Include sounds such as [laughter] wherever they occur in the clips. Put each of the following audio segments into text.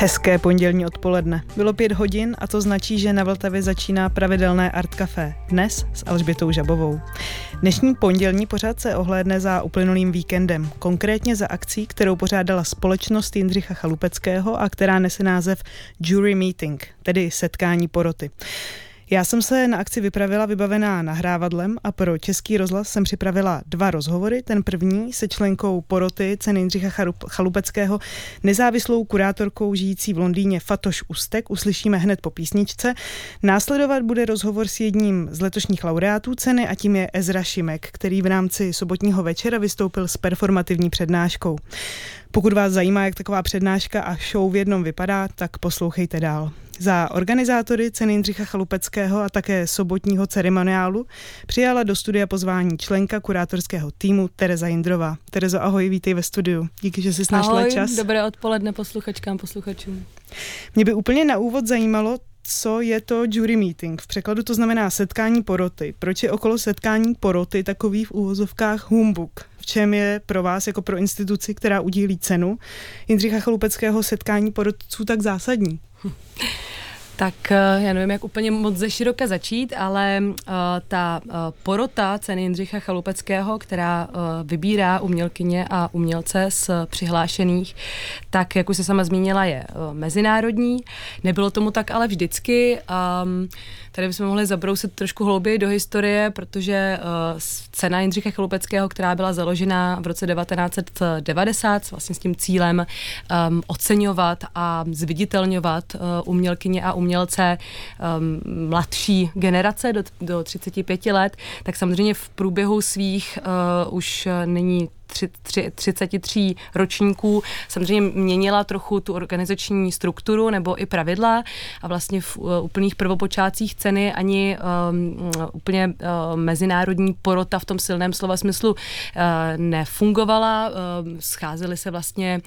Hezké pondělní odpoledne. Bylo pět hodin a to značí, že na Vltavě začíná pravidelné Art Café. Dnes s Alžbětou Žabovou. Dnešní pondělní pořad se ohlédne za uplynulým víkendem, konkrétně za akcí, kterou pořádala společnost Jindřicha Chalupeckého a která nese název Jury Meeting, tedy setkání poroty. Já jsem se na akci vypravila vybavená nahrávadlem a pro Český rozhlas jsem připravila dva rozhovory. Ten první se členkou poroty ceny Jindřicha Chalupeckého, nezávislou kurátorkou žijící v Londýně Fatoš Ustek. Uslyšíme hned po písničce. Následovat bude rozhovor s jedním z letošních laureátů ceny a tím je Ezra Šimek, který v rámci sobotního večera vystoupil s performativní přednáškou. Pokud vás zajímá, jak taková přednáška a show v jednom vypadá, tak poslouchejte dál. Za organizátory ceny Jindřicha Chalupeckého a také sobotního ceremoniálu přijala do studia pozvání členka kurátorského týmu Tereza Jindrová. Terezo, ahoj, vítej ve studiu. Díky, že jsi našla ahoj, čas. dobré odpoledne posluchačkám, posluchačům. Mě by úplně na úvod zajímalo, co je to jury meeting. V překladu to znamená setkání poroty. Proč je okolo setkání poroty takový v úvozovkách humbuk? V čem je pro vás jako pro instituci, která udílí cenu Jindřicha Chalupeckého setkání porotců tak zásadní? [laughs] Tak eh, já nevím, jak úplně moc ze široka začít, ale uh, ta uh, porota ceny Jindřicha Chalupeckého, která uh, vybírá umělkyně a umělce z přihlášených, tak, jak už se sama zmínila, je mezinárodní. Nebylo tomu tak ale vždycky. Um, Tady bychom mohli zabrousit trošku hlouběji do historie, protože cena Jindřicha Chalupeckého, která byla založena v roce 1990 vlastně s tím cílem um, oceňovat a zviditelňovat umělkyně a umělce um, mladší generace do, do 35 let, tak samozřejmě v průběhu svých uh, už není 33 ročníků samozřejmě měnila trochu tu organizační strukturu nebo i pravidla a vlastně v uh, úplných prvopočátcích ceny ani um, úplně uh, mezinárodní porota v tom silném slova smyslu uh, nefungovala. Uh, scházely se vlastně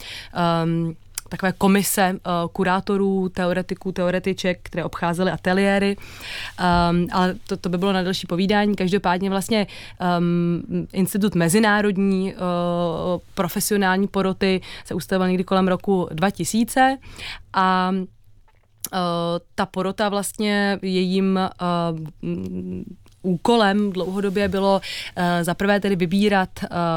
um, takové komise uh, kurátorů, teoretiků, teoretiček, které obcházely ateliéry, um, ale to, to by bylo na další povídání. Každopádně vlastně um, institut mezinárodní uh, profesionální poroty se ustavil někdy kolem roku 2000 a Uh, ta porota vlastně jejím úkolem dlouhodobě bylo uh, zaprvé tedy vybírat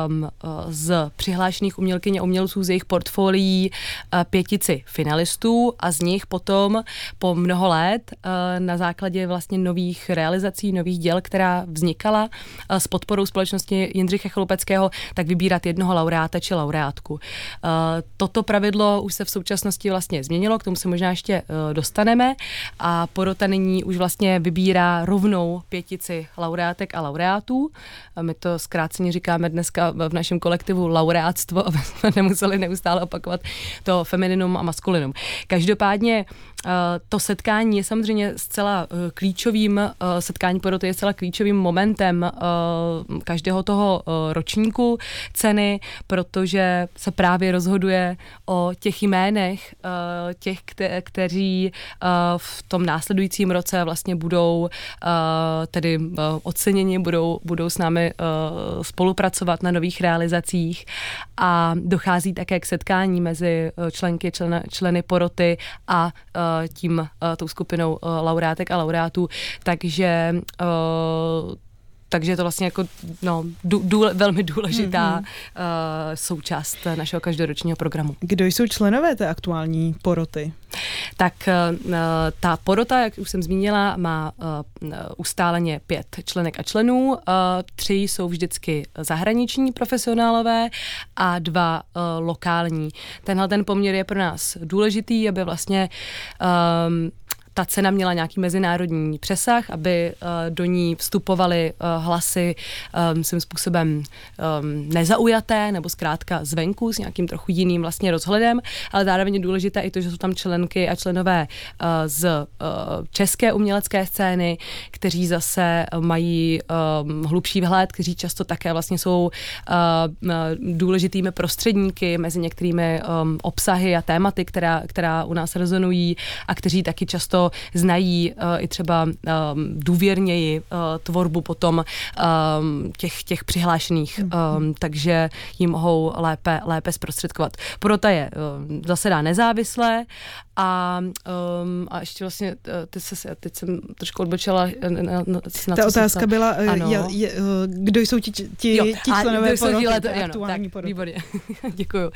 um, z přihlášených umělkyň a umělců z jejich portfolií uh, pětici finalistů a z nich potom po mnoho let uh, na základě vlastně nových realizací, nových děl, která vznikala uh, s podporou společnosti Jindřicha Chalupeckého, tak vybírat jednoho laureáta či laureátku. Uh, toto pravidlo už se v současnosti vlastně změnilo, k tomu se možná ještě uh, dostaneme a porota nyní už vlastně vybírá rovnou pětici laureátek a laureátů. A my to zkráceně říkáme dneska v našem kolektivu laureátstvo, aby jsme nemuseli neustále opakovat to femininum a maskulinum. Každopádně Eh, to setkání je samozřejmě zcela eh, klíčovým, eh, setkání poroty je zcela klíčovým momentem každého toho ročníku ceny, protože se právě rozhoduje o těch jménech těch, kteří v tom následujícím roce vlastně budou tedy oceněni, budou, budou s námi spolupracovat na nových realizacích a dochází také k setkání mezi členky, člen, členy poroty a tím, tou skupinou laureátek a laureátů, takže takže je to vlastně jako no, důle, velmi důležitá mm-hmm. uh, součást našeho každoročního programu. Kdo jsou členové té aktuální poroty? Tak uh, ta porota, jak už jsem zmínila, má uh, ustáleně pět členek a členů. Uh, tři jsou vždycky zahraniční profesionálové a dva uh, lokální. Tenhle ten poměr je pro nás důležitý, aby vlastně um, ta cena měla nějaký mezinárodní přesah, aby uh, do ní vstupovaly uh, hlasy um, svým způsobem nezaujaté nebo zkrátka zvenku s nějakým trochu jiným vlastně rozhledem, ale zároveň je důležité i to, že jsou tam členky a členové z české umělecké scény, kteří zase mají hlubší vhled, kteří často také vlastně jsou důležitými prostředníky mezi některými obsahy a tématy, která, která u nás rezonují a kteří taky často často znají i třeba důvěrněji tvorbu potom těch, těch přihlášených, mm. takže ji mohou lépe, lépe zprostředkovat. Porota je zasedá nezávisle a, um, a ještě vlastně, teď, se, teď jsem trošku odbočila na, na, na Ta otázka se byla, ano. Je, je, kdo jsou ti, ti, ti členové poroty, let, aktuální tak, Výborně, [laughs] děkuju. Uh,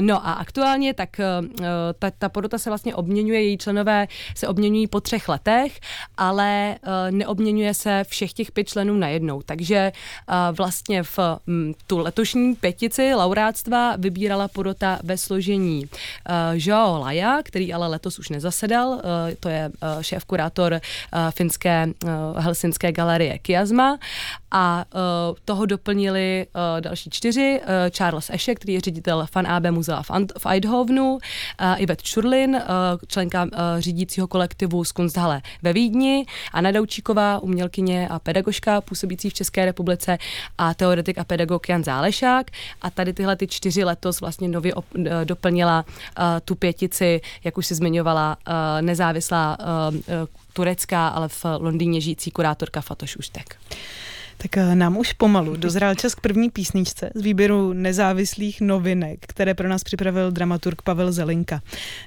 no a aktuálně tak uh, ta, ta porota se vlastně obměňuje, její členové se obměňují po třech letech, ale uh, neobměňuje se všech těch pět členů najednou. Takže uh, vlastně v um, tu letošní pětici laureátstva vybírala porota ve složení uh, Joao Laja, který ale letos už nezasedal, uh, to je uh, šéf-kurátor uh, finské uh, helsinské galerie Kiasma a toho doplnili další čtyři, Charles Esche, který je ředitel Fan AB muzea v Eidhovenu, uh, Ivet Čurlin, členka řídícího kolektivu z Kunsthalle ve Vídni, Anna Daučíková, umělkyně a pedagožka působící v České republice a teoretik a pedagog Jan Zálešák. A tady tyhle ty čtyři letos vlastně nově op, doplnila tu pětici, jak už si zmiňovala, uh, nezávislá uh, turecká, ale v Londýně žijící kurátorka Fatoš Uštek. Tak eh, nám už pomalu dozrál čas k první písničce z výběru nezávislých novinek, které pro nás připravil dramaturg Pavel Zelinka.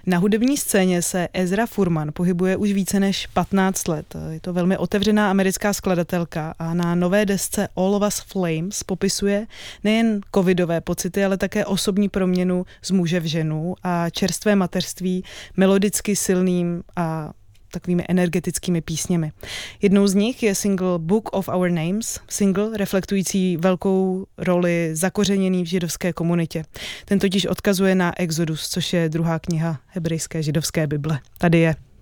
Na hudební scéně se Ezra Furman pohybuje už více než 15 let. Je to velmi otevřená americká skladatelka a na nové desce All of Us Flames popisuje nejen covidové pocity, ale také osobní proměnu z muže v ženu a čerstvé mateřství melodicky silným a takovými energetickými písněmi. Jednou z nich je single Book of Our Names, single reflektující velkou roli zakořeněný v židovské komunitě. Ten totiž odkazuje na Exodus, což je druhá kniha hebrejské židovské Bible. Tady je.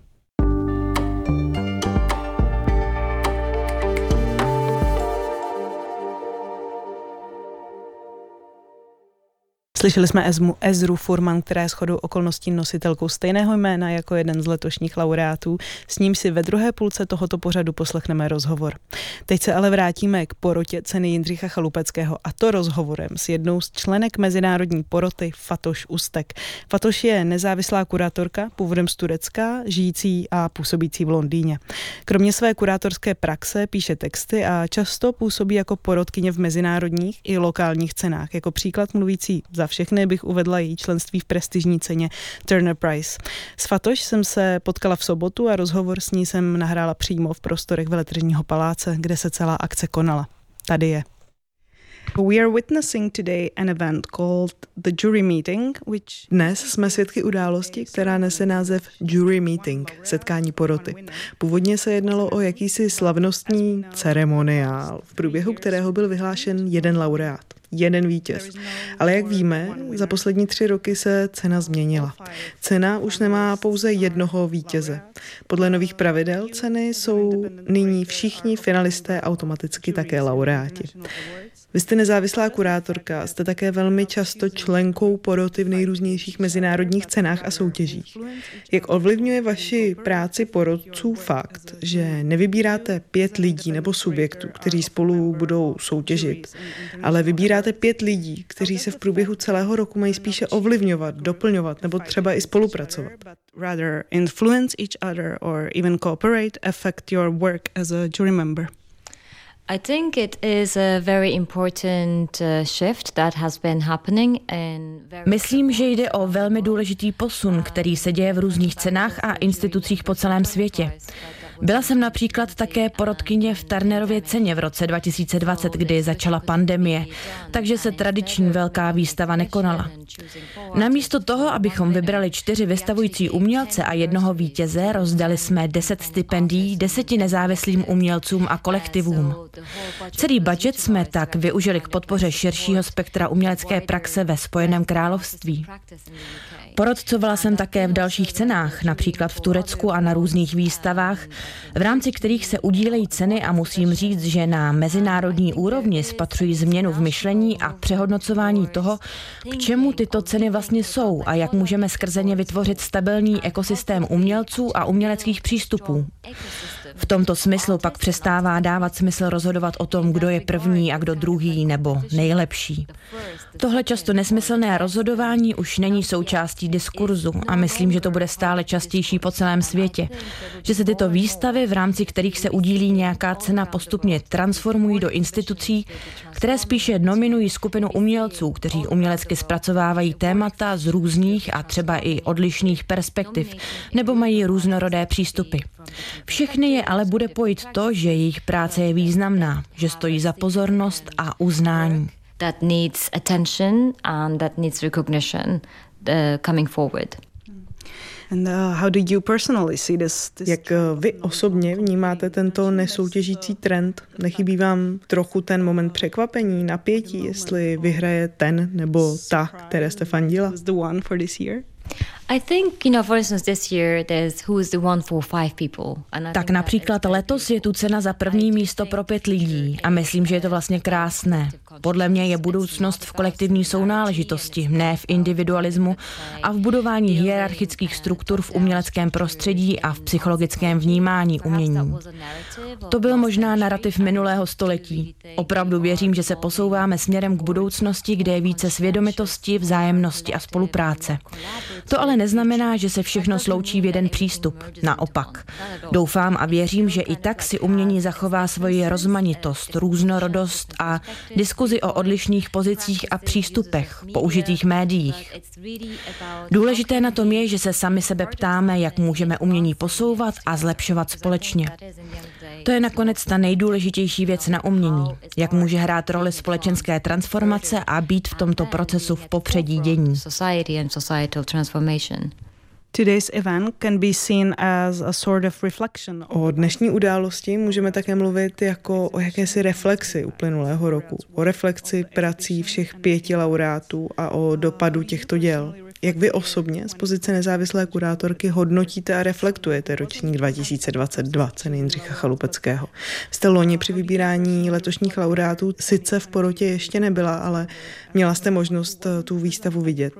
Slyšeli jsme Ezmu, Ezru Furman, která je shodou okolností nositelkou stejného jména jako jeden z letošních laureátů. S ním si ve druhé půlce tohoto pořadu poslechneme rozhovor. Teď se ale vrátíme k porotě ceny Jindřicha Chalupeckého a to rozhovorem s jednou z členek mezinárodní poroty Fatoš Ustek. Fatoš je nezávislá kurátorka, původem z Turecka, žijící a působící v Londýně. Kromě své kurátorské praxe píše texty a často působí jako porotkyně v mezinárodních i lokálních cenách. Jako příklad mluvící za všechny bych uvedla její členství v prestižní ceně Turner Prize. S Fatoš jsem se potkala v sobotu a rozhovor s ní jsem nahrála přímo v prostorech Veletržního paláce, kde se celá akce konala. Tady je. We are witnessing today an event called the jury meeting, which... Dnes jsme svědky události, která nese název jury meeting, setkání poroty. Původně se jednalo o jakýsi slavnostní ceremoniál, v průběhu kterého byl vyhlášen jeden laureát jeden vítěz. Ale jak víme, za poslední tři roky se cena změnila. Cena už nemá pouze jednoho vítěze. Podle nových pravidel ceny jsou nyní všichni finalisté automaticky také laureáti. Vy jste nezávislá kurátorka, jste také velmi často členkou poroty v nejrůznějších mezinárodních cenách a soutěžích. Jak ovlivňuje vaši práci porotců fakt, že nevybíráte pět lidí nebo subjektů, kteří spolu budou soutěžit, ale vybíráte pět lidí, kteří se v průběhu celého roku mají spíše ovlivňovat, doplňovat nebo třeba i spolupracovat? Rather influence each other or even cooperate affect your work as a jury member. I think it is a very important uh, shift that has been happening in Myslím, že jde o velmi důležitý posun, který se děje v různých cenách a institucích po celém světě. Byla jsem například také porodkyně v Turnerově ceně v roce 2020, kdy začala pandemie, takže se tradiční velká výstava nekonala. Namísto toho, abychom vybrali čtyři vystavující umělce a jednoho vítěze, rozdali jsme deset stipendií deseti nezávislým umělcům a kolektivům. Celý budget jsme tak využili k podpoře širšího spektra umělecké praxe ve Spojeném království. Porodcovala jsem také v dalších cenách, například v Turecku a na různých výstavách, v rámci kterých se udílejí ceny a musím říct, že na mezinárodní úrovni spatřují změnu v myšlení a přehodnocování toho, k čemu tyto ceny vlastně jsou a jak můžeme skrze ně vytvořit stabilní ekosystém umělců a uměleckých přístupů. V tomto smyslu pak přestává dávat smysl rozhodovat o tom, kdo je první a kdo druhý nebo nejlepší. Tohle často nesmyslné rozhodování už není součástí diskurzu a myslím, že to bude stále častější po celém světě. Že se tyto výstavy, v rámci kterých se udílí nějaká cena, postupně transformují do institucí, které spíše nominují skupinu umělců, kteří umělecky zpracovávají témata z různých a třeba i odlišných perspektiv, nebo mají různorodé přístupy. Všechny je ale bude pojít to, že jejich práce je významná, že stojí za pozornost a uznání. That needs attention and that needs recognition uh, coming forward. Uh, how do you personally see this, this Jak uh, vy osobně vnímáte tento nesoutěžící trend? Nechybí vám trochu ten moment překvapení, napětí, jestli vyhraje ten nebo ta, které jste fandila? The one for this year? Tak například letos je tu cena za první místo pro pět lidí a myslím, že je to vlastně krásné. Podle mě je budoucnost v kolektivní sounáležitosti, ne v individualismu a v budování hierarchických struktur v uměleckém prostředí a v psychologickém vnímání umění. To byl možná narrativ minulého století. Opravdu věřím, že se posouváme směrem k budoucnosti, kde je více svědomitosti, vzájemnosti a spolupráce. To ale neznamená, že se všechno sloučí v jeden přístup. Naopak. Doufám a věřím, že i tak si umění zachová svoji rozmanitost, různorodost a diskuzi o odlišných pozicích a přístupech, použitých médiích. Důležité na tom je, že se sami sebe ptáme, jak můžeme umění posouvat a zlepšovat společně. To je nakonec ta nejdůležitější věc na umění, jak může hrát roli společenské transformace a být v tomto procesu v popředí dění. O dnešní události můžeme také mluvit jako o jakési reflexi uplynulého roku. O reflexi prací všech pěti laureátů a o dopadu těchto děl. Jak vy osobně z pozice nezávislé kurátorky hodnotíte a reflektujete ročník 2022 ceny Jindřicha Chalupeckého? Jste loni při vybírání letošních laureátů sice v porotě ještě nebyla, ale měla jste možnost eh, tu výstavu vidět.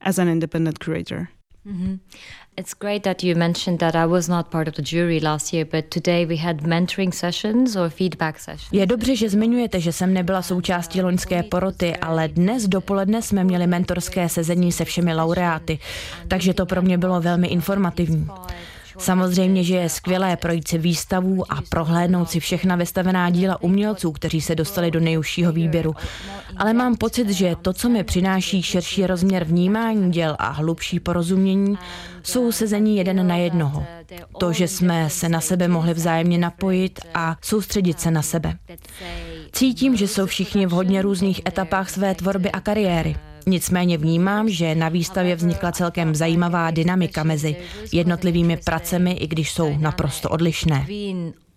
As an independent. Mm-hmm. It's great that you mentioned that I was not part of the jury last year, but today we had mentoring sessions or feedback sessions. Je dobře, že zmiňujete, že jsem nebyla součástí loňské poroty, ale dnes dopoledne jsme měli mentorské sezení se všemi laureáty, takže to pro mě bylo velmi informativní. Samozřejmě, že je skvělé projít si výstavu a prohlédnout si všechna vystavená díla umělců, kteří se dostali do nejužšího výběru. Ale mám pocit, že to, co mi přináší širší rozměr vnímání děl a hlubší porozumění, jsou sezení jeden na jednoho. To, že jsme se na sebe mohli vzájemně napojit a soustředit se na sebe. Cítím, že jsou všichni v hodně různých etapách své tvorby a kariéry. Nicméně vnímám, že na výstavě vznikla celkem zajímavá dynamika mezi jednotlivými pracemi, i když jsou naprosto odlišné.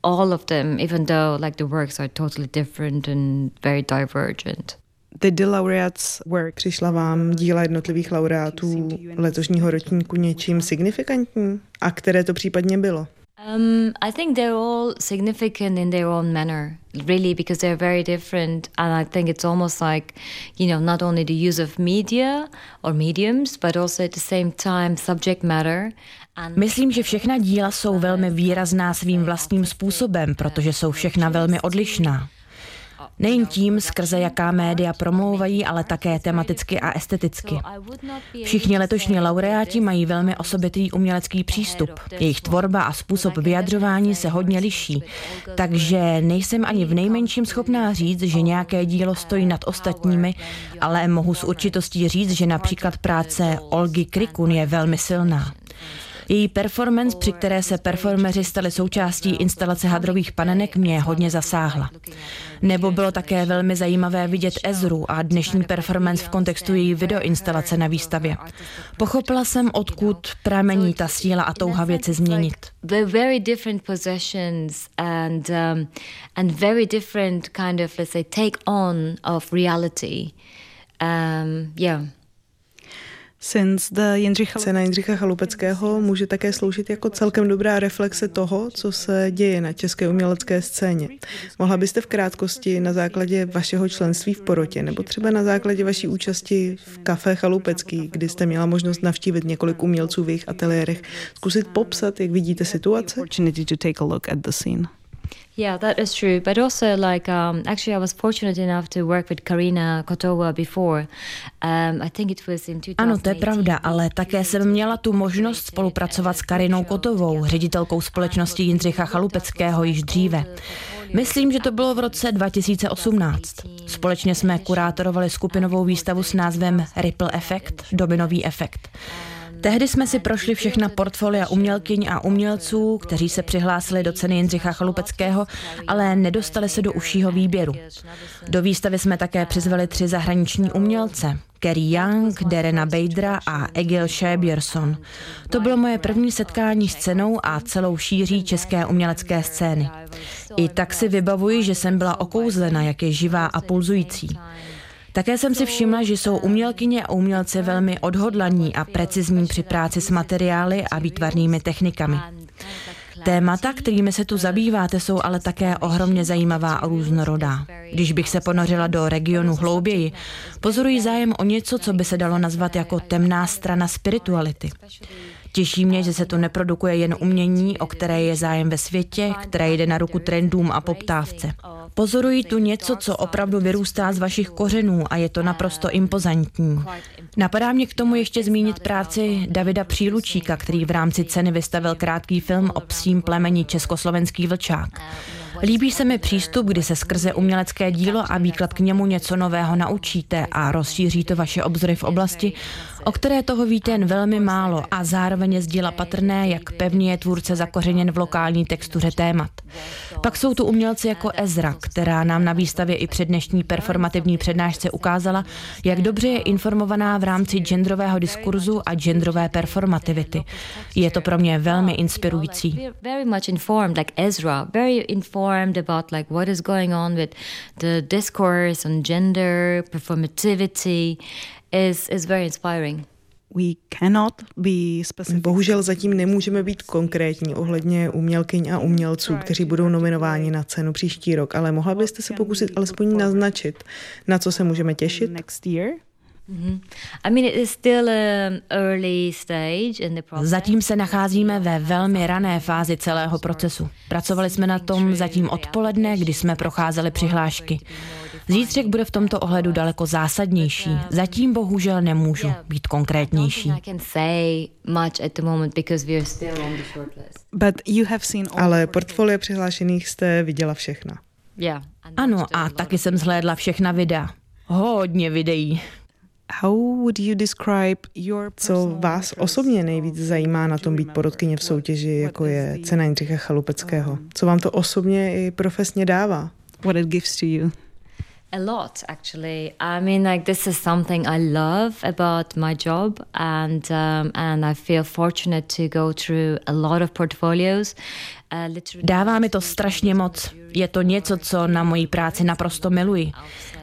All of them, even though like the works are totally different and very divergent. Did the laureates work přišla vám díla jednotlivých laureátů letošního ročníku něčím signifikantní? A které to případně bylo? Um, I think they're all significant in their own manner, really, because they're very different. And I think it's almost like, you know, not only the use of media or mediums, but also at the same time subject matter. Myslím, že všechna díla jsou velmi výrazná svým vlastním způsobem, protože jsou všechna velmi odlišná. Nejen tím, skrze jaká média promlouvají, ale také tematicky a esteticky. Všichni letošní laureáti mají velmi osobitý umělecký přístup. Jejich tvorba a způsob vyjadřování se hodně liší, takže nejsem ani v nejmenším schopná říct, že nějaké dílo stojí nad ostatními, ale mohu s určitostí říct, že například práce Olgy Krikun je velmi silná. Její performance, při které se performeři stali součástí instalace hadrových panenek, mě hodně zasáhla. Nebo bylo také velmi zajímavé vidět Ezru a dnešní performance v kontextu její videoinstalace na výstavě. Pochopila jsem, odkud pramení ta síla a touha věci změnit. um. Um, yeah. Since the Jindřicha... Cena Jindřicha Chalupeckého může také sloužit jako celkem dobrá reflexe toho, co se děje na české umělecké scéně. Mohla byste v krátkosti na základě vašeho členství v porotě nebo třeba na základě vaší účasti v kafe Chalupecký, kdy jste měla možnost navštívit několik umělců v jejich ateliérech, zkusit popsat, jak vidíte situaci? Yeah, that is true. But also, like, um, actually, I was fortunate enough to work with Karina Kotova before. Um, I think it was in 2018. Ano, to je pravda, ale také jsem měla tu možnost spolupracovat s Karinou Kotovou, ředitelkou společnosti Jindřicha Chalupeckého již dříve. Myslím, že to bylo v roce 2018. Společně jsme kurátorovali skupinovou výstavu s názvem Ripple Effect, dominový efekt. Tehdy jsme si prošli všechna portfolia umělkyň a umělců, kteří se přihlásili do ceny Jindřicha Chalupeckého, ale nedostali se do užšího výběru. Do výstavy jsme také přizvali tři zahraniční umělce. Kerry Young, Derena Bejdra a Egil Shebjerson. To bylo moje první setkání s cenou a celou šíří české umělecké scény. I tak si vybavuji, že jsem byla okouzlena, jak je živá a pulzující. Také jsem si všimla, že jsou umělkyně a umělci velmi odhodlaní a precizní při práci s materiály a výtvarnými technikami. Témata, kterými se tu zabýváte, jsou ale také ohromně zajímavá a různorodá. Když bych se ponořila do regionu hlouběji, pozoruji zájem o něco, co by se dalo nazvat jako temná strana spirituality. Těší mě, že se tu neprodukuje jen umění, o které je zájem ve světě, které jde na ruku trendům a poptávce. Pozoruji tu něco, co opravdu vyrůstá z vašich kořenů a je to naprosto impozantní. Napadá mě k tomu ještě zmínit práci Davida Přílučíka, který v rámci ceny vystavil krátký film o psím plemeni Československý vlčák. Líbí se mi přístup, kdy se skrze umělecké dílo a výklad k němu něco nového naučíte a rozšíří to vaše obzory v oblasti, o které toho víte jen velmi málo a zároveň je z patrné, jak pevně je tvůrce zakořeněn v lokální textuře témat. Pak jsou tu umělci jako Ezra, která nám na výstavě i před dnešní performativní přednášce ukázala, jak dobře je informovaná v rámci genderového diskurzu a genderové performativity. Je to pro mě velmi inspirující. Is is, is very inspiring. We cannot be specific. Bohužel zatím nemůžeme být konkrétní ohledně umělkyň a umělců, kteří budou nominováni na cenu příští rok, ale mohla byste se pokusit alespoň naznačit, na co se můžeme těšit? Next year. Zatím se nacházíme ve velmi rané fázi celého procesu. Pracovali jsme na tom zatím odpoledne, kdy jsme procházeli přihlášky. Zítřek bude v tomto ohledu daleko zásadnější. Zatím bohužel nemůžu být konkrétnější. Ale portfolio přihlášených jste viděla všechna. Ano, a taky jsem zhlédla všechna videa. Hodně videí. Co vás osobně nejvíc zajímá na tom být porodkyně v soutěži, jako je cena Jindřicha Chalupeckého? Co vám to osobně i profesně dává? What it gives to you? A lot, actually. I mean, like this is something I love about my job, and um, and I feel fortunate to go through a lot of portfolios. Uh, Dává mi to strašně moc. Je to něco, co na mojí práci naprosto miluji.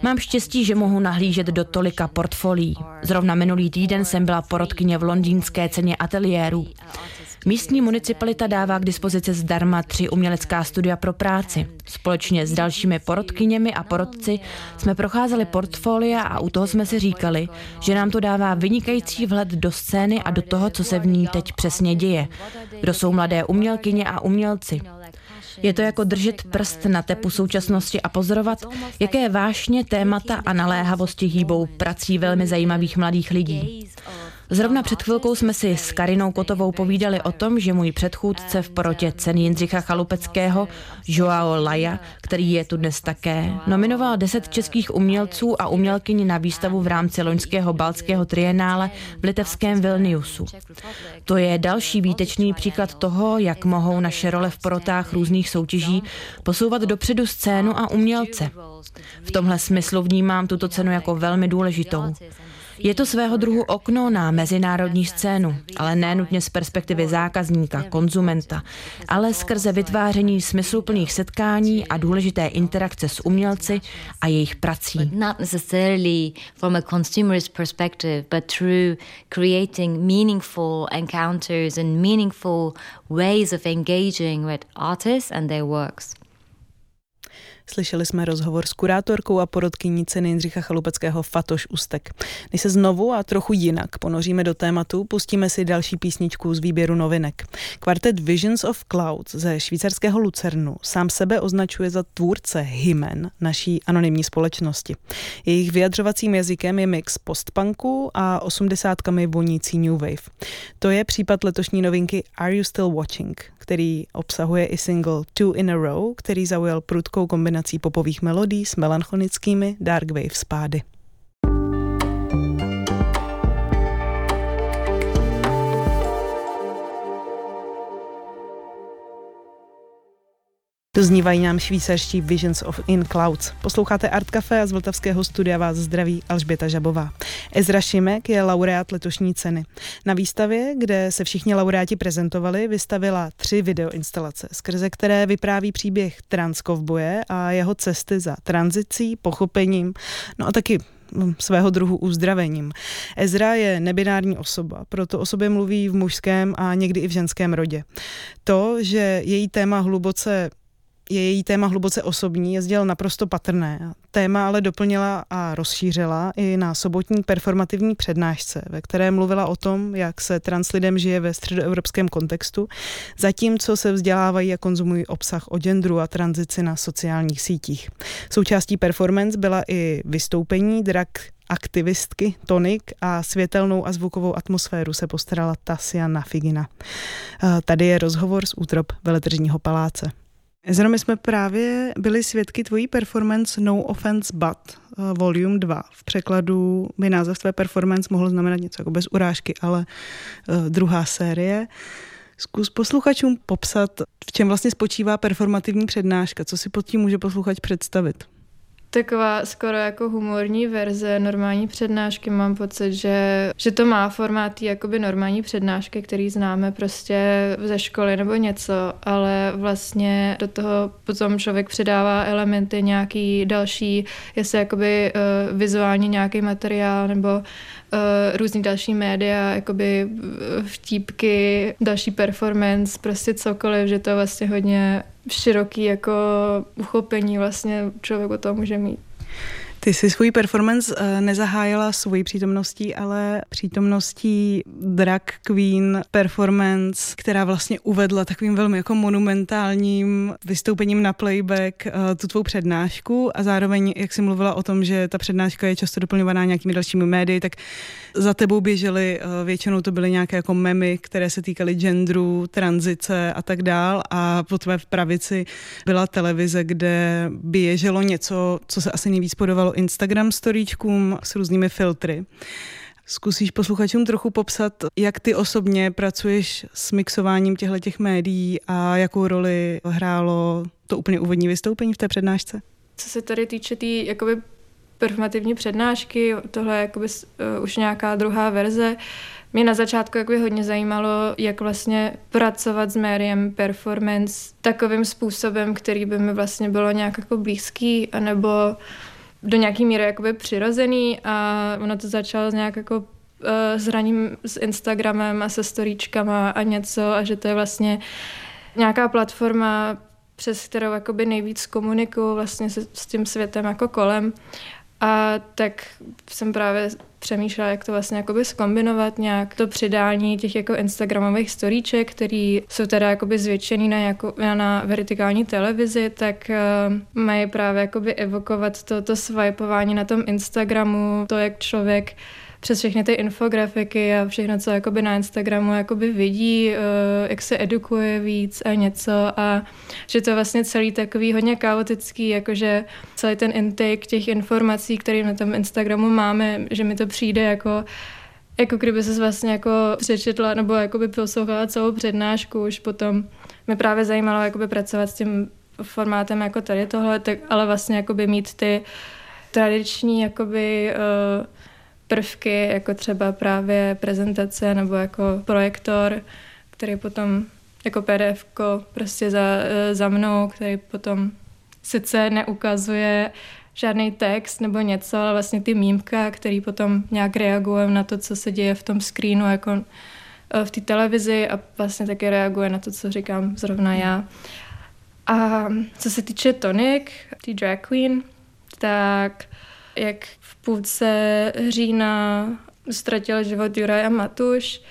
Mám štěstí, že mohu nahlížet do tolika portfolií. Zrovna minulý týden jsem byla porodkyně v londýnské ceně ateliérů. Místní municipalita dává k dispozici zdarma tři umělecká studia pro práci. Společně s dalšími porodkyněmi a porodci jsme procházeli portfolia a u toho jsme si říkali, že nám to dává vynikající vhled do scény a do toho, co se v ní teď přesně děje. Kdo jsou mladé umělkyně a umělci. Je to jako držet prst na tepu současnosti a pozorovat, jaké vášně, témata a naléhavosti hýbou prací velmi zajímavých mladých lidí. Zrovna před chvilkou jsme si s Karinou Kotovou povídali o tom, že můj předchůdce v porotě cen Jindřicha Chalupeckého, Joao Laja, který je tu dnes také, nominoval deset českých umělců a umělkyni na výstavu v rámci loňského balckého trienále v litevském Vilniusu. To je další výtečný příklad toho, jak mohou naše role v porotách různých soutěží posouvat dopředu scénu a umělce. V tomhle smyslu vnímám tuto cenu jako velmi důležitou. Je to svého druhu okno na mezinárodní scénu, ale ne nutně z perspektivy zákazníka, konzumenta, ale skrze vytváření smysluplných setkání a důležité interakce s umělci a jejich prací. Ways of engaging with artists and their works. Slyšeli jsme rozhovor s kurátorkou a porodkyní ceny Jindřicha Chalupeckého Fatoš Ustek. Než se znovu a trochu jinak ponoříme do tématu, pustíme si další písničku z výběru novinek. Kvartet Visions of Clouds ze švýcarského Lucernu sám sebe označuje za tvůrce hymen naší anonymní společnosti. Jejich vyjadřovacím jazykem je mix postpunku a osmdesátkami vonící New Wave. To je případ letošní novinky Are You Still Watching, který obsahuje i single Two in a Row, který zaujal prudkou kombinací popových melodí s melancholickými dark wave spády. Doznívají nám švýcarští Visions of In Clouds. Posloucháte Art Café a z Vltavského studia vás zdraví Alžběta Žabová. Ezra Šimek je laureát letošní ceny. Na výstavě, kde se všichni laureáti prezentovali, vystavila tři videoinstalace, skrze které vypráví příběh transkovboje a jeho cesty za tranzicí, pochopením, no a taky hm, svého druhu uzdravením. Ezra je nebinární osoba, proto o sobě mluví v mužském a někdy i v ženském rodě. To, že její téma hluboce je její téma hluboce osobní, je sděl naprosto patrné. Téma ale doplnila a rozšířila i na sobotní performativní přednášce, ve které mluvila o tom, jak se trans lidem žije ve středoevropském kontextu, zatímco se vzdělávají a konzumují obsah o genderu a tranzici na sociálních sítích. Součástí performance byla i vystoupení drag aktivistky Tonik a světelnou a zvukovou atmosféru se postarala Tasia Nafigina. Tady je rozhovor z útrop Veletržního paláce. My jsme právě byli svědky tvojí performance No Offense But, uh, Volume 2. V překladu by název tvé performance mohl znamenat něco jako bez urážky, ale uh, druhá série. Zkus posluchačům popsat, v čem vlastně spočívá performativní přednáška, co si pod tím může posluchač představit taková skoro jako humorní verze normální přednášky. Mám pocit, že, že to má formát jakoby normální přednášky, který známe prostě ze školy nebo něco, ale vlastně do toho potom člověk přidává elementy nějaký další, jestli jakoby uh, vizuálně nějaký materiál nebo různý další média, jakoby vtípky, další performance, prostě cokoliv, že to vlastně hodně široký jako uchopení vlastně člověk o tom může mít. Ty jsi svůj performance eh, nezahájila svojí přítomností, ale přítomností drag queen performance, která vlastně uvedla takovým velmi jako monumentálním vystoupením na playback eh, tu tvou přednášku. A zároveň, jak jsi mluvila o tom, že ta přednáška je často doplňovaná nějakými dalšími médii, tak za tebou běžely, eh, většinou to byly nějaké jako memy, které se týkaly genderu, tranzice a tak dál. A po tvé pravici byla televize, kde běželo něco, co se asi nejvíc podobalo Instagram storíčkům s různými filtry. Zkusíš posluchačům trochu popsat, jak ty osobně pracuješ s mixováním těchto těch médií a jakou roli hrálo to úplně úvodní vystoupení v té přednášce? Co se tady týče té tý, jakoby performativní přednášky, tohle je jakoby, uh, už nějaká druhá verze. Mě na začátku jakoby hodně zajímalo, jak vlastně pracovat s médiem performance takovým způsobem, který by mi vlastně bylo nějak jako blízký, anebo do nějaký míry jakoby přirozený a ono to začalo nějak jako zraním s Instagramem a se storíčkama a něco a že to je vlastně nějaká platforma, přes kterou jakoby nejvíc komunikuju vlastně s, s tím světem jako kolem a tak jsem právě přemýšlela, jak to vlastně jakoby skombinovat nějak to přidání těch jako instagramových storíček, který jsou teda jakoby zvětšený na, jako, na vertikální televizi, tak uh, mají právě jakoby evokovat to, to swipování na tom Instagramu, to, jak člověk přes všechny ty infografiky a všechno, co jakoby na Instagramu jakoby vidí, uh, jak se edukuje víc a něco a že to je vlastně celý takový hodně chaotický, jakože celý ten intake těch informací, které na tom Instagramu máme, že mi to přijde jako jako kdyby se vlastně jako přečetla nebo jakoby poslouchala celou přednášku, už potom. Mě právě zajímalo jakoby pracovat s tím formátem jako tady tohle, tak, ale vlastně jakoby mít ty tradiční jakoby uh, prvky, jako třeba právě prezentace nebo jako projektor, který potom jako pdf prostě za, eh, za mnou, který potom sice neukazuje žádný text nebo něco, ale vlastně ty mýmka, který potom nějak reaguje na to, co se děje v tom screenu, jako eh, v té televizi a vlastně taky reaguje na to, co říkám zrovna já. A co se týče Tonic, ty drag queen, tak jak půlce října ztratil život Juraj a Matuš,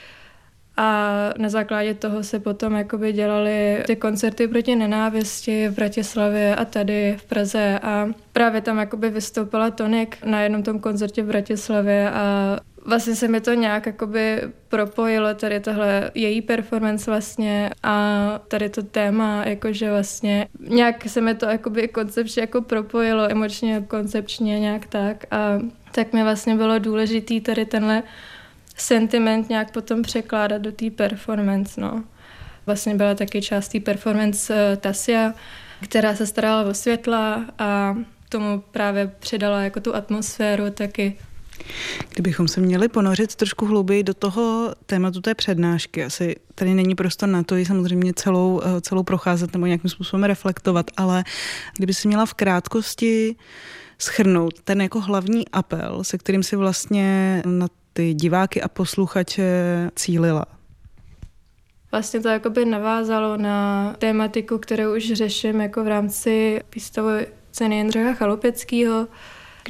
a na základě toho se potom jakoby dělaly ty koncerty proti nenávisti v Bratislavě a tady v Praze a právě tam jakoby vystoupila Tonik na jednom tom koncertě v Bratislavě a vlastně se mi to nějak jakoby propojilo, tady tohle její performance vlastně a tady to téma, jakože vlastně nějak se mi to jakoby koncepčně jako propojilo, emočně, koncepčně nějak tak a tak mi vlastně bylo důležitý tady tenhle sentiment nějak potom překládat do té performance, no. Vlastně byla taky část té performance uh, Tasia, která se starala o světla a tomu právě přidala jako tu atmosféru taky. Kdybychom se měli ponořit trošku hlouběji do toho tématu té přednášky, asi tady není prostor na to ji samozřejmě celou, eh, celou procházet nebo nějakým způsobem reflektovat, ale kdyby si měla v krátkosti schrnout ten jako hlavní apel, se kterým si vlastně na ty diváky a posluchače cílila? Vlastně to jakoby navázalo na tématiku, kterou už řeším jako v rámci výstavy ceny Jindřicha Chalupeckého,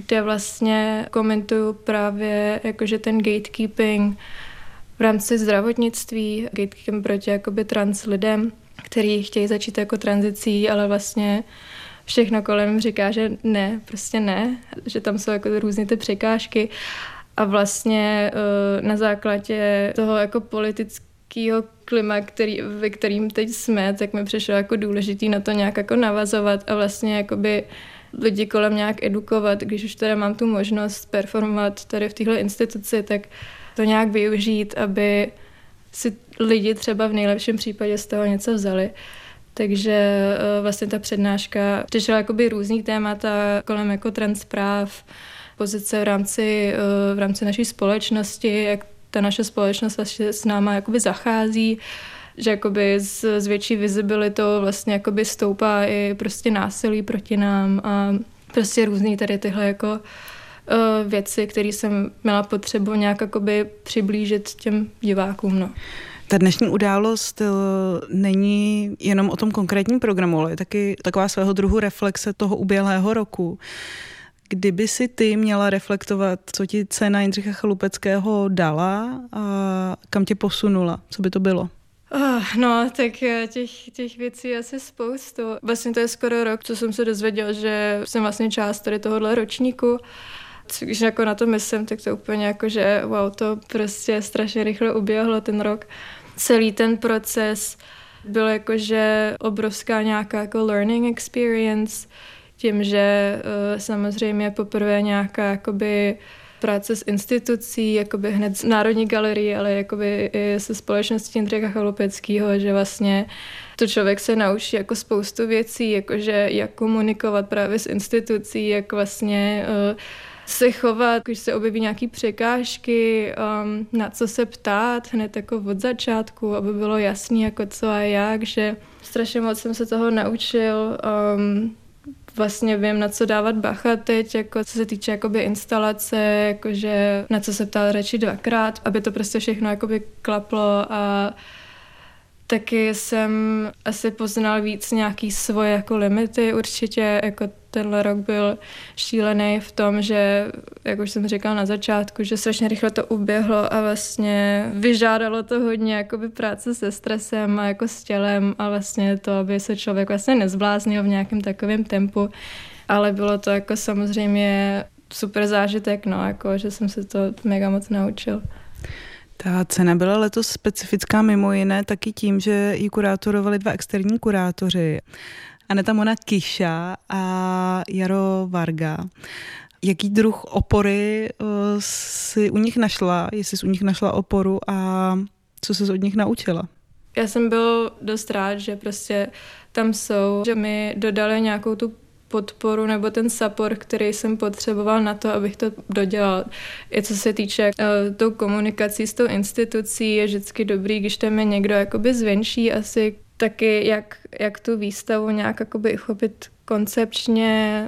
kde vlastně komentuju právě jakože ten gatekeeping v rámci zdravotnictví, gatekeeping proti jakoby trans lidem, který chtějí začít jako tranzicí, ale vlastně všechno kolem říká, že ne, prostě ne, že tam jsou jako různé ty překážky. A vlastně eh, na základě toho jako politického klima, který, ve kterým teď jsme, tak mi přišlo jako důležitý na to nějak jako navazovat a vlastně jakoby lidi kolem nějak edukovat, když už teda mám tu možnost performovat tady v téhle instituci, tak to nějak využít, aby si lidi třeba v nejlepším případě z toho něco vzali. Takže eh, vlastně ta přednáška řešila jakoby různý témata kolem jako transpráv, pozice v rámci, eh, v rámci naší společnosti, jak ta naše společnost vlastně s náma jakoby zachází, že jakoby s, s větší vizibilitou vlastně jakoby stoupá i prostě násilí proti nám a prostě různý tady tyhle jako uh, věci, které jsem měla potřebu nějak jakoby přiblížit těm divákům. No. Ta dnešní událost eh, není jenom o tom konkrétním programu, ale je taky taková svého druhu reflexe toho uběhlého roku. Kdyby si ty měla reflektovat, co ti cena Jindřicha Chalupeckého dala a kam tě posunula, co by to bylo? Oh, no, tak eh, těch, těch věcí asi spoustu. Vlastně to je skoro rok, co jsem se dozvěděla, že jsem vlastně část tady tohohle ročníku. Když jako na to myslím, tak to úplně jako, že wow, to prostě strašně rychle uběhlo ten rok. Celý ten proces byl jakože obrovská nějaká jako learning experience, tím, že uh, samozřejmě poprvé nějaká jakoby práce s institucí, jakoby hned z Národní galerii, ale jakoby i se společností Jindřicha Chalupeckého, že vlastně to člověk se naučí jako spoustu věcí, jakože jak komunikovat právě s institucí, jak vlastně uh, se chovat, když se objeví nějaké překážky, um, na co se ptát hned jako od začátku, aby bylo jasné jako co a jak, že strašně moc jsem se toho naučil. Um, vlastně vím, na co dávat bacha teď, jako co se týče jakoby instalace, jakože na co se ptát radši dvakrát, aby to prostě všechno jakoby klaplo a taky jsem asi poznal víc nějaký svoje jako limity určitě, jako tenhle rok byl šílený v tom, že, jak už jsem říkal na začátku, že strašně rychle to uběhlo a vlastně vyžádalo to hodně jakoby práce se stresem a jako s tělem a vlastně to, aby se člověk vlastně nezbláznil v nějakém takovém tempu, ale bylo to jako samozřejmě super zážitek, no, jako, že jsem se to mega moc naučil. Ta cena byla letos specifická mimo jiné taky tím, že ji kurátorovali dva externí kurátoři. Aneta Mona Kiša a Jaro Varga. Jaký druh opory uh, si u nich našla, jestli jsi u nich našla oporu a co jsi od nich naučila? Já jsem byl dost rád, že prostě tam jsou, že mi dodali nějakou tu podporu nebo ten support, který jsem potřeboval na to, abych to dodělal. I co se týče uh, tou komunikací s tou institucí, je vždycky dobrý, když tam je někdo jakoby zvenčí asi taky, jak, jak tu výstavu nějak jakoby uchopit koncepčně.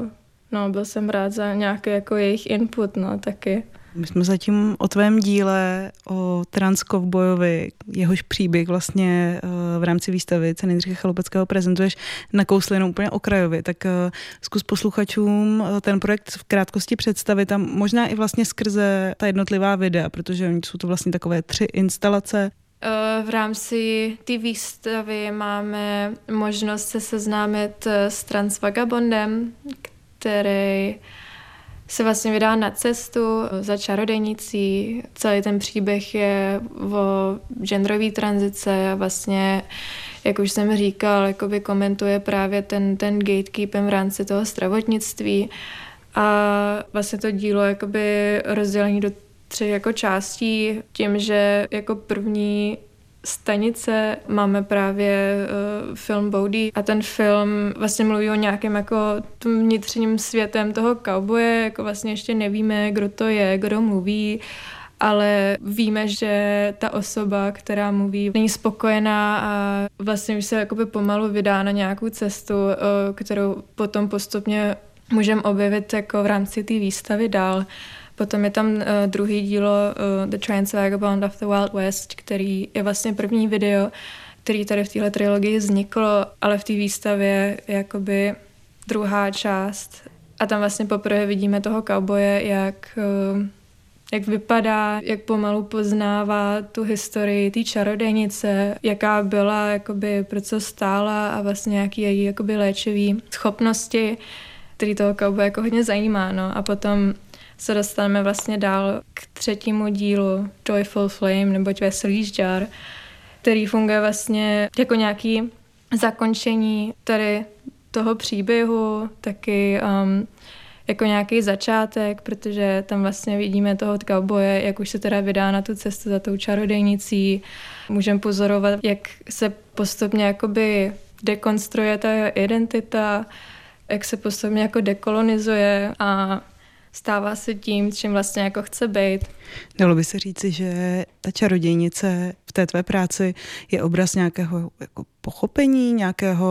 Uh, no, byl jsem rád za nějaký jako jejich input, no, taky. My jsme zatím o tvém díle, o transkovbojovi, jehož příběh vlastně eh, v rámci výstavy ceny Jindřicha Chalupeckého prezentuješ na jenom úplně okrajově, tak eh, zkus posluchačům eh, ten projekt v krátkosti představit a možná i vlastně skrze ta jednotlivá videa, protože jsou to vlastně takové tři instalace, v rámci té výstavy máme možnost se seznámit s Transvagabondem, který se vlastně vydá na cestu za čarodejnicí. Celý ten příběh je o genderové tranzice a vlastně, jak už jsem říkal, jakoby komentuje právě ten, ten gatekeeping v rámci toho zdravotnictví. A vlastně to dílo jakoby rozdělení do tři jako částí, tím, že jako první stanice máme právě uh, film Boudy a ten film vlastně mluví o nějakém jako tom vnitřním světem toho kauboje, jako vlastně ještě nevíme, kdo to je, kdo mluví, ale víme, že ta osoba, která mluví, není spokojená a vlastně už se jakoby pomalu vydá na nějakou cestu, uh, kterou potom postupně můžeme objevit jako v rámci té výstavy dál. Potom je tam uh, druhý dílo uh, The Trans Vagabond of the Wild West, který je vlastně první video, který tady v téhle trilogii vzniklo, ale v té výstavě je jakoby druhá část. A tam vlastně poprvé vidíme toho kauboje, jak, uh, jak vypadá, jak pomalu poznává tu historii té čarodejnice, jaká byla, jakoby, pro co stála a vlastně jaký její jakoby léčivý schopnosti, který toho kauboje jako hodně zajímá. No. A potom se dostaneme vlastně dál k třetímu dílu Joyful Flame, nebo Veselý žďár, který funguje vlastně jako nějaký zakončení tady toho příběhu, taky um, jako nějaký začátek, protože tam vlastně vidíme toho cowboye, jak už se teda vydá na tu cestu za tou čarodejnicí. Můžeme pozorovat, jak se postupně jakoby dekonstruuje ta identita, jak se postupně jako dekolonizuje a stává se tím, čím vlastně jako chce být. Dalo by se říci, že ta čarodějnice v té tvé práci je obraz nějakého jako pochopení, nějakého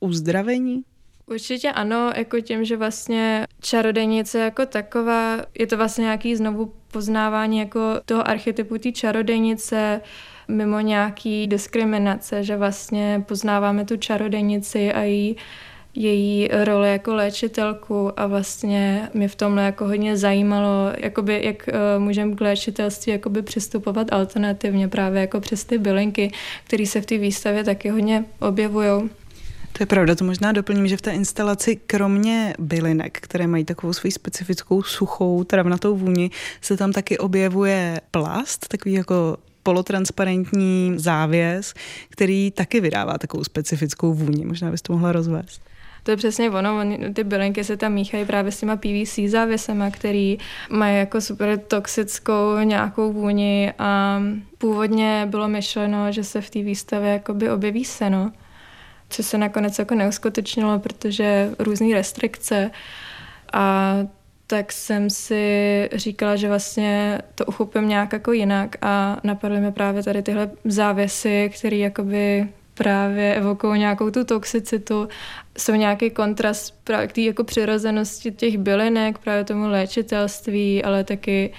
uzdravení? Určitě ano, jako tím, že vlastně čarodejnice jako taková, je to vlastně nějaký znovu poznávání jako toho archetypu té čarodejnice, mimo nějaký diskriminace, že vlastně poznáváme tu čarodejnici a její její roli jako léčitelku a vlastně mě v tomhle jako hodně zajímalo, jakoby, jak uh, můžeme k léčitelství jakoby přistupovat alternativně právě jako přes ty bylinky, které se v té výstavě taky hodně objevují. To je pravda, to možná doplním, že v té instalaci kromě bylinek, které mají takovou svoji specifickou suchou, travnatou vůni, se tam taky objevuje plast, takový jako polotransparentní závěs, který taky vydává takovou specifickou vůni. Možná bys to mohla rozvést. To je přesně ono, ty bylinky se tam míchají právě s těma PVC závěsema, který mají jako super toxickou nějakou vůni a původně bylo myšleno, že se v té výstavě jakoby objeví seno, co se nakonec jako neuskutečnilo, protože různé restrikce. A tak jsem si říkala, že vlastně to uchopím nějak jako jinak a napadly mi právě tady tyhle závěsy, které jakoby právě evokují nějakou tu toxicitu, jsou nějaký kontrast právě k té jako přirozenosti těch bylinek, právě tomu léčitelství, ale taky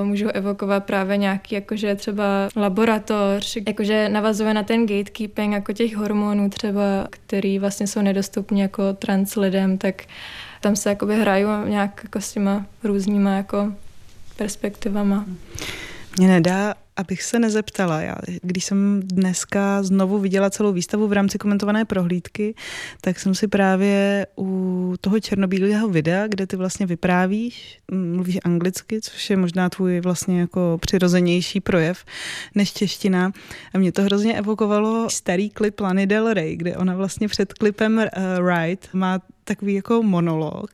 uh, můžou evokovat právě nějaký, jakože třeba laboratoř, jakože navazuje na ten gatekeeping jako těch hormonů třeba, který vlastně jsou nedostupní jako trans lidem, tak tam se jakoby hrajou nějak jako s těma různýma jako perspektivama. Mě nedá abych se nezeptala, já, když jsem dneska znovu viděla celou výstavu v rámci komentované prohlídky, tak jsem si právě u toho černobílého videa, kde ty vlastně vyprávíš, mluvíš anglicky, což je možná tvůj vlastně jako přirozenější projev než čeština. A mě to hrozně evokovalo starý klip Lany Del Rey, kde ona vlastně před klipem uh, Ride má takový jako monolog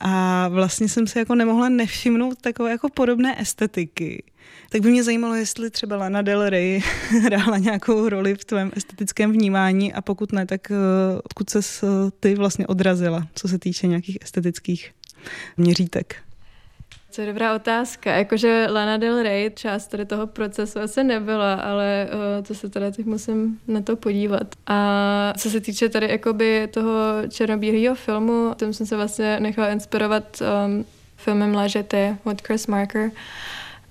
a vlastně jsem se jako nemohla nevšimnout takové jako podobné estetiky. Tak by mě zajímalo, jestli třeba Lana Del Rey [laughs] hrála nějakou roli v tvém estetickém vnímání a pokud ne, tak uh, odkud se ty vlastně odrazila, co se týče nějakých estetických měřítek? To je dobrá otázka. Jakože Lana Del Rey část tady toho procesu asi nebyla, ale uh, to se teda teď musím na to podívat. A co se týče tady jakoby toho černobílého filmu, tím jsem se vlastně nechala inspirovat um, filmem Lažety od Chris Marker.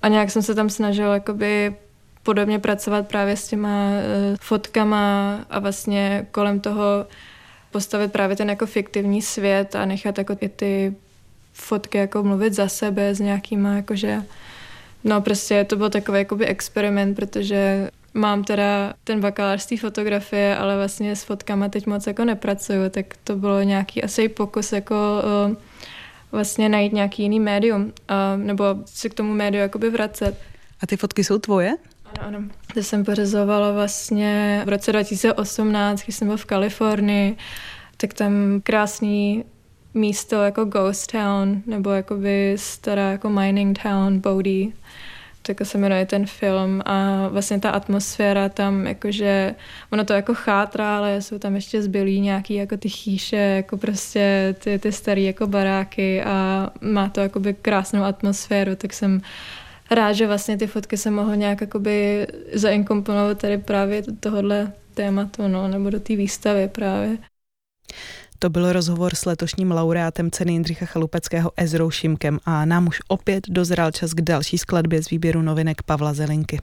A nějak jsem se tam snažila jakoby podobně pracovat právě s těma uh, fotkama a vlastně kolem toho postavit právě ten jako fiktivní svět a nechat jako i ty fotky jako mluvit za sebe s nějakýma jakože no prostě to byl takový jakoby experiment, protože mám teda ten bakalář z té fotografie, ale vlastně s fotkama teď moc jako nepracuju, tak to bylo nějaký asi pokus jako uh, vlastně najít nějaký jiný médium, uh, nebo se k tomu médiu jakoby vracet. A ty fotky jsou tvoje? Ano, ano. To jsem pořizovala vlastně v roce 2018, když jsem byl v Kalifornii, tak tam krásný místo jako Ghost Town, nebo jakoby stará jako Mining Town, Bodie, tak se jmenuje ten film a vlastně ta atmosféra tam, jakože ono to jako chátrá, ale jsou tam ještě zbylí nějaký jako ty chýše, jako prostě ty, ty staré jako baráky a má to jakoby krásnou atmosféru, tak jsem rád, že vlastně ty fotky se mohly nějak jakoby zainkomponovat tady právě tohohle tématu, no, nebo do té výstavy právě. To byl rozhovor s letošním laureátem ceny Jindřicha Chalupeckého Ezrou Šimkem a nám už opět dozrál čas k další skladbě z výběru novinek Pavla Zelinky.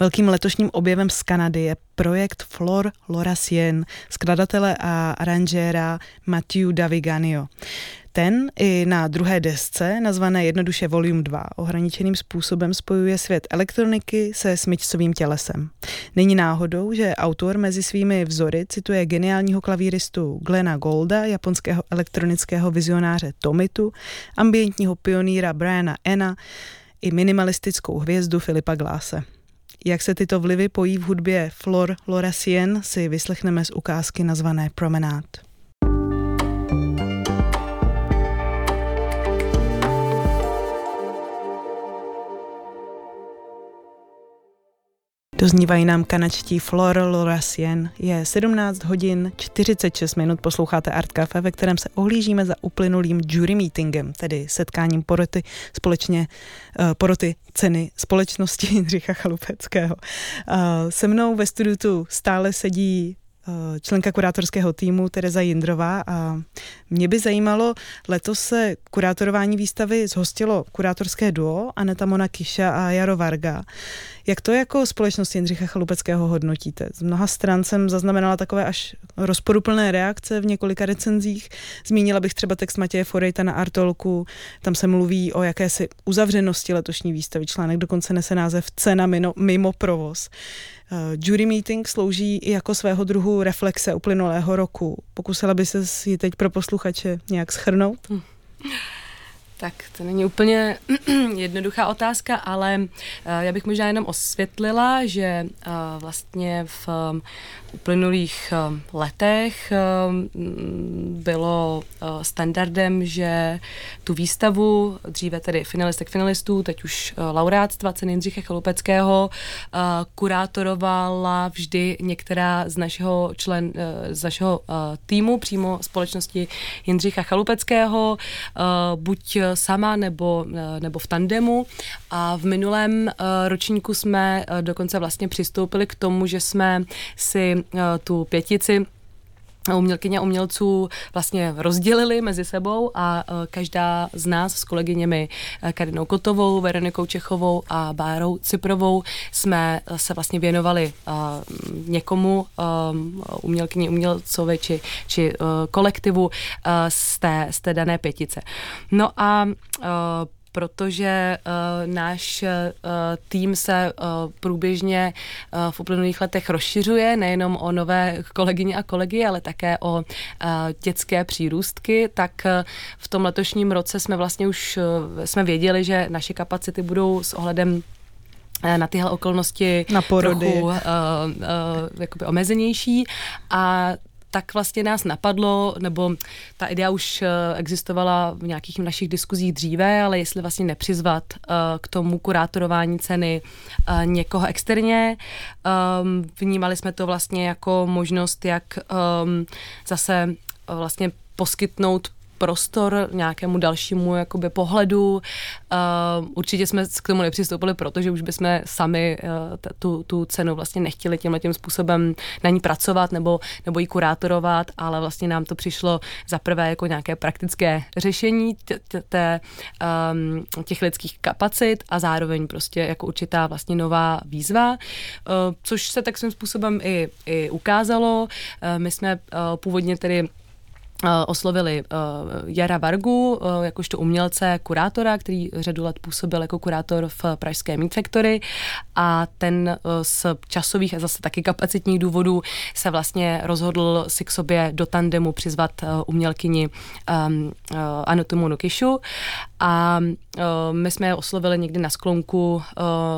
Velkým letošním objevem z Kanady je projekt Flor Lorasien skladatele a aranžéra Mathieu Daviganio. Ten i na druhé desce, nazvané jednoduše Volume 2, ohraničeným způsobem spojuje svět elektroniky se smyčcovým tělesem. Není náhodou, že autor mezi svými vzory cituje geniálního klavíristu Glena Golda, japonského elektronického vizionáře Tomitu, ambientního pionýra Briana Ena i minimalistickou hvězdu Filipa Gláse. Jak se tyto vlivy pojí v hudbě Flor Lorasien, si vyslechneme z ukázky nazvané Promenade. Doznívají nám kanačtí Flor Lorasien. Je 17 hodin 46 minut, posloucháte Art Cafe, ve kterém se ohlížíme za uplynulým jury meetingem, tedy setkáním poroty společně, uh, poroty ceny společnosti [laughs] Jindřicha Chalupeckého. Uh, se mnou ve studiu tu stále sedí Eh, členka kurátorského týmu Tereza Jindrová a mě by zajímalo, letos se kurátorování výstavy zhostilo kurátorské duo Aneta Mona Kiša a Jaro Varga. Jak to jako společnost Jindřicha Chalupeckého hodnotíte? Z mnoha stran jsem zaznamenala takové až rozporuplné reakce v několika recenzích. Zmínila bych třeba text Matěje Forejta na Artolku, tam se mluví o jakési uzavřenosti letošní výstavy. Článek dokonce nese název Cena mimo, mimo provoz. Uh, jury meeting slouží i jako svého druhu reflexe uplynulého roku. Pokusila by se ji teď pro posluchače nějak schrnout? Hm. Tak to není úplně [clears throat] jednoduchá otázka, ale uh, já bych možná jenom osvětlila, že uh, vlastně v uplynulých um, letech um, bylo uh, standardem, že tu výstavu, dříve tedy finalistek finalistů, teď už laureátstva ceny Jindřicha Chalupeckého, kurátorovala vždy některá z našeho člen, z našeho týmu přímo společnosti Jindřicha Chalupeckého, buď sama nebo, nebo v tandemu. A v minulém ročníku jsme dokonce vlastně přistoupili k tomu, že jsme si Eh, tu pětici umělkyně umělců vlastně rozdělili mezi sebou a eh, každá z nás s kolegyněmi eh, Karinou Kotovou, Veronikou Čechovou a Bárou Ciprovou jsme se vlastně věnovali někomu umělkyně, umělcovi či, či kolektivu z té, z té dané pětice. No a protože uh, náš uh, tým se uh, průběžně uh, v uplynulých letech rozšiřuje nejenom o nové kolegyně a kolegy, ale také o uh, dětské přírůstky, tak uh, v tom letošním roce jsme vlastně už uh, jsme věděli, že naše kapacity budou s ohledem na tyhle okolnosti na porody. trochu uh, uh, jakoby omezenější a tak vlastně nás napadlo, nebo ta idea už existovala v nějakých našich diskuzích dříve, ale jestli vlastně nepřizvat k tomu kurátorování ceny někoho externě. Um, vnímali jsme to vlastně jako možnost, jak um, zase vlastně poskytnout prostor nějakému dalšímu jakoby pohledu. Uh, určitě jsme k tomu nepřistoupili, protože už bychom sami uh, t- tu, tu cenu vlastně nechtěli tímhle tím způsobem na ní pracovat nebo, nebo ji kurátorovat, ale vlastně nám to přišlo za prvé jako nějaké praktické řešení t- t- té, um, těch lidských kapacit a zároveň prostě jako určitá vlastně nová výzva, uh, což se tak svým způsobem i, i ukázalo. Uh, my jsme uh, původně tedy oslovili uh, Jara Vargu, uh, jakožto umělce, kurátora, který řadu let působil jako kurátor v pražské Meat Factory. A ten z časových a zase taky kapacitních důvodů se vlastně rozhodl si k sobě do tandemu přizvat umělkyni um, uh, Anotomu Nukišu a uh, my jsme je oslovili někdy na sklonku uh,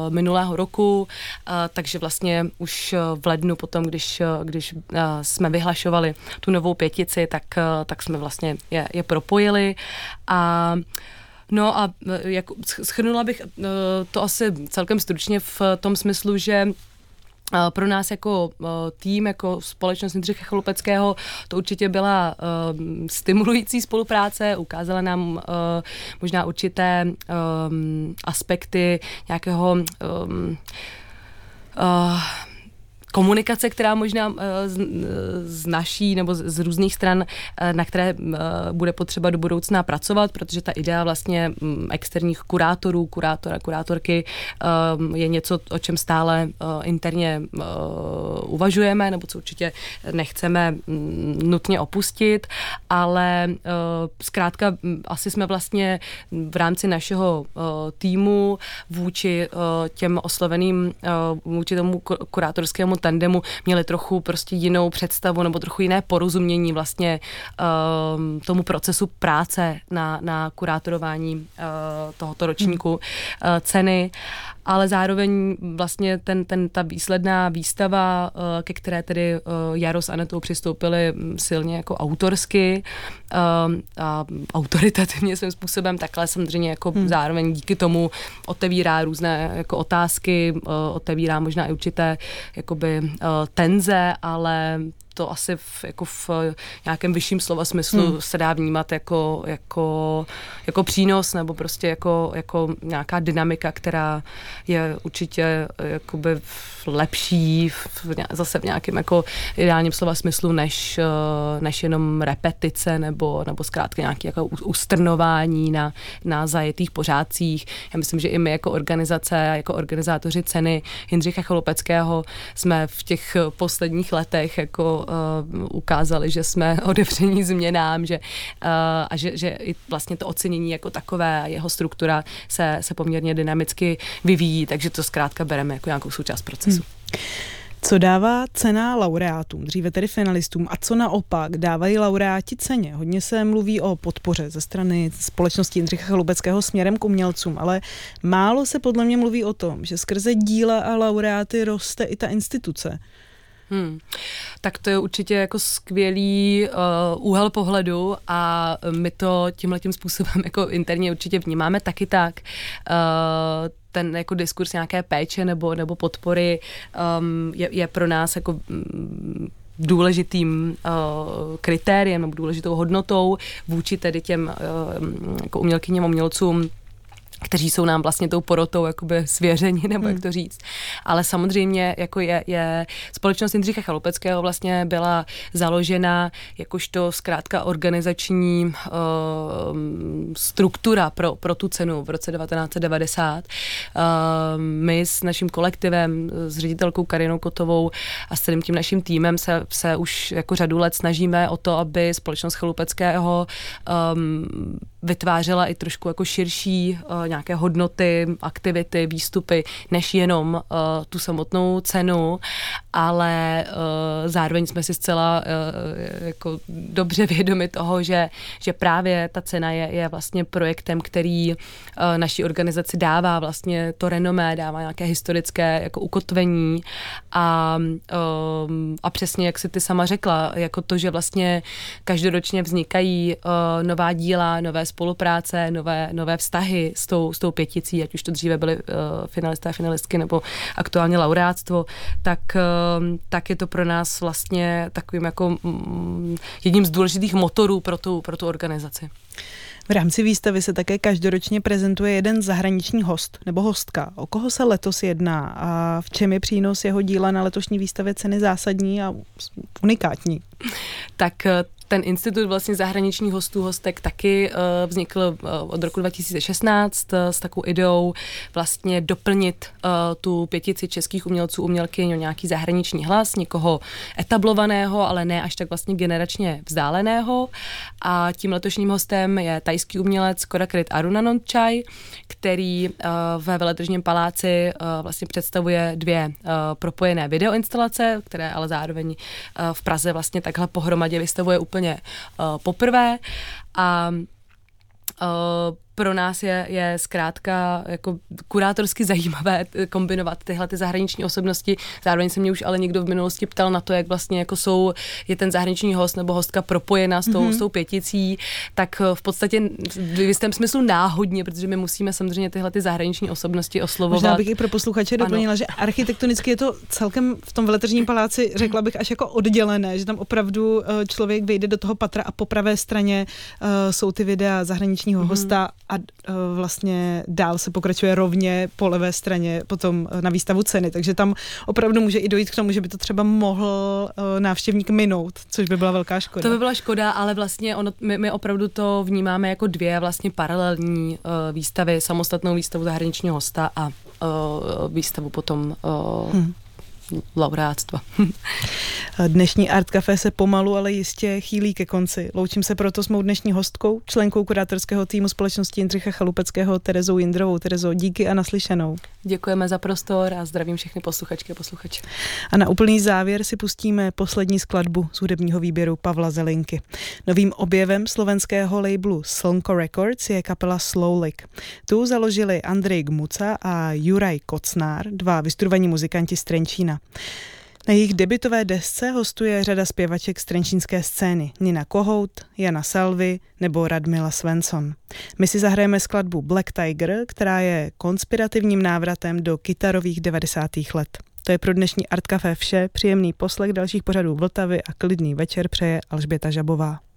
minulého roku, uh, takže vlastně už v lednu potom, když, když jsme vyhlašovali tu novou pětici, tak, tak jsme vlastně je, je propojili. A No a jak, schrnula bych to asi celkem stručně v tom smyslu, že pro nás jako tým, jako společnost Jindřicha Chalupeckého, to určitě byla uh, stimulující spolupráce, ukázala nám možná určité aspekty nějakého komunikace, která možná eh, z, z naší nebo z, z různých stran, eh, na které eh, bude potřeba do budoucna pracovat, protože ta idea vlastně mm, externích kurátorů, kurátora, kurátorky je něco, o čem stále interně uvažujeme, nebo co určitě nechceme mm, nutně opustit, ale zkrátka mm, asi jsme vlastně v rámci našeho týmu vůči těm osloveným, vůči tomu kurátorskému tandemu měli trochu prostě jinou představu nebo trochu jiné porozumění vlastně um, tomu procesu práce na, na kurátorování uh, tohoto ročníku uh, ceny, ale zároveň vlastně ten, ten, ta výsledná výstava, uh, ke které tedy uh, Jaro s Anetou přistoupili mm, silně jako autorsky um, a autoritativně svým způsobem, takhle samozřejmě jako hmm. zároveň díky tomu otevírá různé jako otázky, otevírá možná i určité jakoby tenze, ale to asi v, jako v nějakém vyšším slova smyslu hmm. se dá vnímat jako, jako, jako přínos nebo prostě jako, jako nějaká dynamika, která je určitě jakoby lepší v, zase v nějakém jako ideálním slova smyslu, než, než jenom repetice nebo, nebo zkrátka nějaké jako ustrnování na, na zajetých pořádcích. Já myslím, že i my jako organizace, jako organizátoři ceny Jindřicha Cholopeckého jsme v těch posledních letech jako ukázali, že jsme [laughs] otevření změnám, že, uh, a že, že i vlastně to ocenění jako takové a jeho struktura se, se poměrně dynamicky vyvíjí, takže to zkrátka bereme jako nějakou součást procesu. Hmm. Co dává cena laureátům, dříve tedy finalistům, a co naopak dávají laureáti ceně? Hodně se mluví o podpoře ze strany společnosti Jindřicha Chlubeckého směrem k umělcům, ale málo se podle mě mluví o tom, že skrze díla a laureáty roste i ta instituce. Hmm. Tak to je určitě jako skvělý uh, úhel pohledu a my to tímhle tím způsobem [laughs] jako interně určitě vnímáme taky tak. Uh, ten jako diskurs nějaké péče nebo, nebo podpory um, je, je pro nás jako um, důležitým uh, kritériem nebo důležitou hodnotou vůči tedy těm uh, jako umělkyněm umělcům kteří jsou nám vlastně tou porotou jakoby svěření, nebo hmm. jak to říct. Ale samozřejmě jako je, je společnost Jindřicha Chalupeckého vlastně byla založena jakožto zkrátka organizační uh, struktura pro, pro tu cenu v roce 1990. Uh, my s naším kolektivem, s ředitelkou Karinou Kotovou a s celým tím naším týmem se, se už jako řadu let snažíme o to, aby společnost Chalupeckého um, vytvářela i trošku jako širší uh, nějaké hodnoty, aktivity, výstupy, než jenom uh, tu samotnou cenu, ale uh, zároveň jsme si zcela uh, jako dobře [laughs] vědomi toho, že, že právě ta cena je, je vlastně projektem, který uh, naší organizaci dává vlastně to renomé, dává nějaké historické jako ukotvení. A, uh, a přesně jak si ty sama řekla, jako to, že vlastně každoročně vznikají uh, nová díla, nové spolupráce, nové, nové vztahy s tou, s tou pěticí, ať už to dříve byly uh, finalisté a finalistky nebo aktuálně laureátstvo, tak, uh, tak je to pro nás vlastně takovým jako um, jedním z důležitých motorů pro tu, pro tu organizaci. V rámci výstavy se také každoročně prezentuje jeden zahraniční host nebo hostka. O koho se letos jedná a v čem je přínos jeho díla na letošní výstavě ceny zásadní a unikátní? Tak ten institut vlastně zahraničních hostů, hostek taky uh, vznikl uh, od roku 2016 uh, s takovou ideou vlastně doplnit tu pětici českých umělců, umělky o nějaký zahraniční hlas, někoho etablovaného, ale ne až tak vlastně generačně vzdáleného. A tím letošním hostem je tajský umělec Korakrit Arunanonchai, který ve Veletržním paláci vlastně představuje dvě propojené videoinstalace, které ale zároveň v Praze vlastně takhle pohromadě vystavuje úplně úplně uh, poprvé. A uh, pro nás je, je zkrátka jako kurátorsky zajímavé kombinovat tyhle ty zahraniční osobnosti. Zároveň se mě už ale někdo v minulosti ptal na to, jak vlastně jako jsou, je ten zahraniční host nebo hostka propojena s tou, mm-hmm. s tou pěticí, tak v podstatě v jistém smyslu náhodně, protože my musíme samozřejmě tyhle ty zahraniční osobnosti oslovovat. Možná bych i pro posluchače doplnila, že architektonicky je to celkem v tom veletržním paláci, řekla bych, až jako oddělené, že tam opravdu eh, člověk vejde do toho patra a po pravé straně uh, jsou ty videa zahraničního mm-hmm. hosta a uh, vlastně dál se pokračuje rovně po levé straně potom na výstavu ceny, takže tam opravdu může i dojít k tomu, že by to třeba mohl uh, návštěvník minout, což by byla velká škoda. To by byla škoda, ale vlastně ono, my, my opravdu to vnímáme jako dvě vlastně paralelní uh, výstavy, samostatnou výstavu zahraničního hosta a uh, výstavu potom uh, hmm laureátstva. [laughs] Dnešní Art Café se pomalu, ale jistě chýlí ke konci. Loučím se proto s mou dnešní hostkou, členkou kurátorského týmu společnosti Jindřicha Chalupeckého Terezou Jindrovou. Terezo, díky a naslyšenou. Děkujeme za prostor a zdravím všechny posluchačky a posluchače. A na úplný závěr si pustíme poslední skladbu z hudebního výběru Pavla Zelinky. Novým objevem slovenského labelu Slnko Records je kapela Slowlik. Tu založili Andrej Gmuca a Juraj Kocnár, dva vystudovaní muzikanti z Trenčína. Na jejich debitové desce hostuje řada zpěvaček z trenčínské scény Nina Kohout, Jana Salvy nebo Radmila Svensson. My si zahrajeme skladbu Black Tiger, která je konspirativním návratem do kytarových 90. let. To je pro dnešní Art Café vše. Příjemný poslech dalších pořadů Vltavy a klidný večer přeje Alžběta Žabová.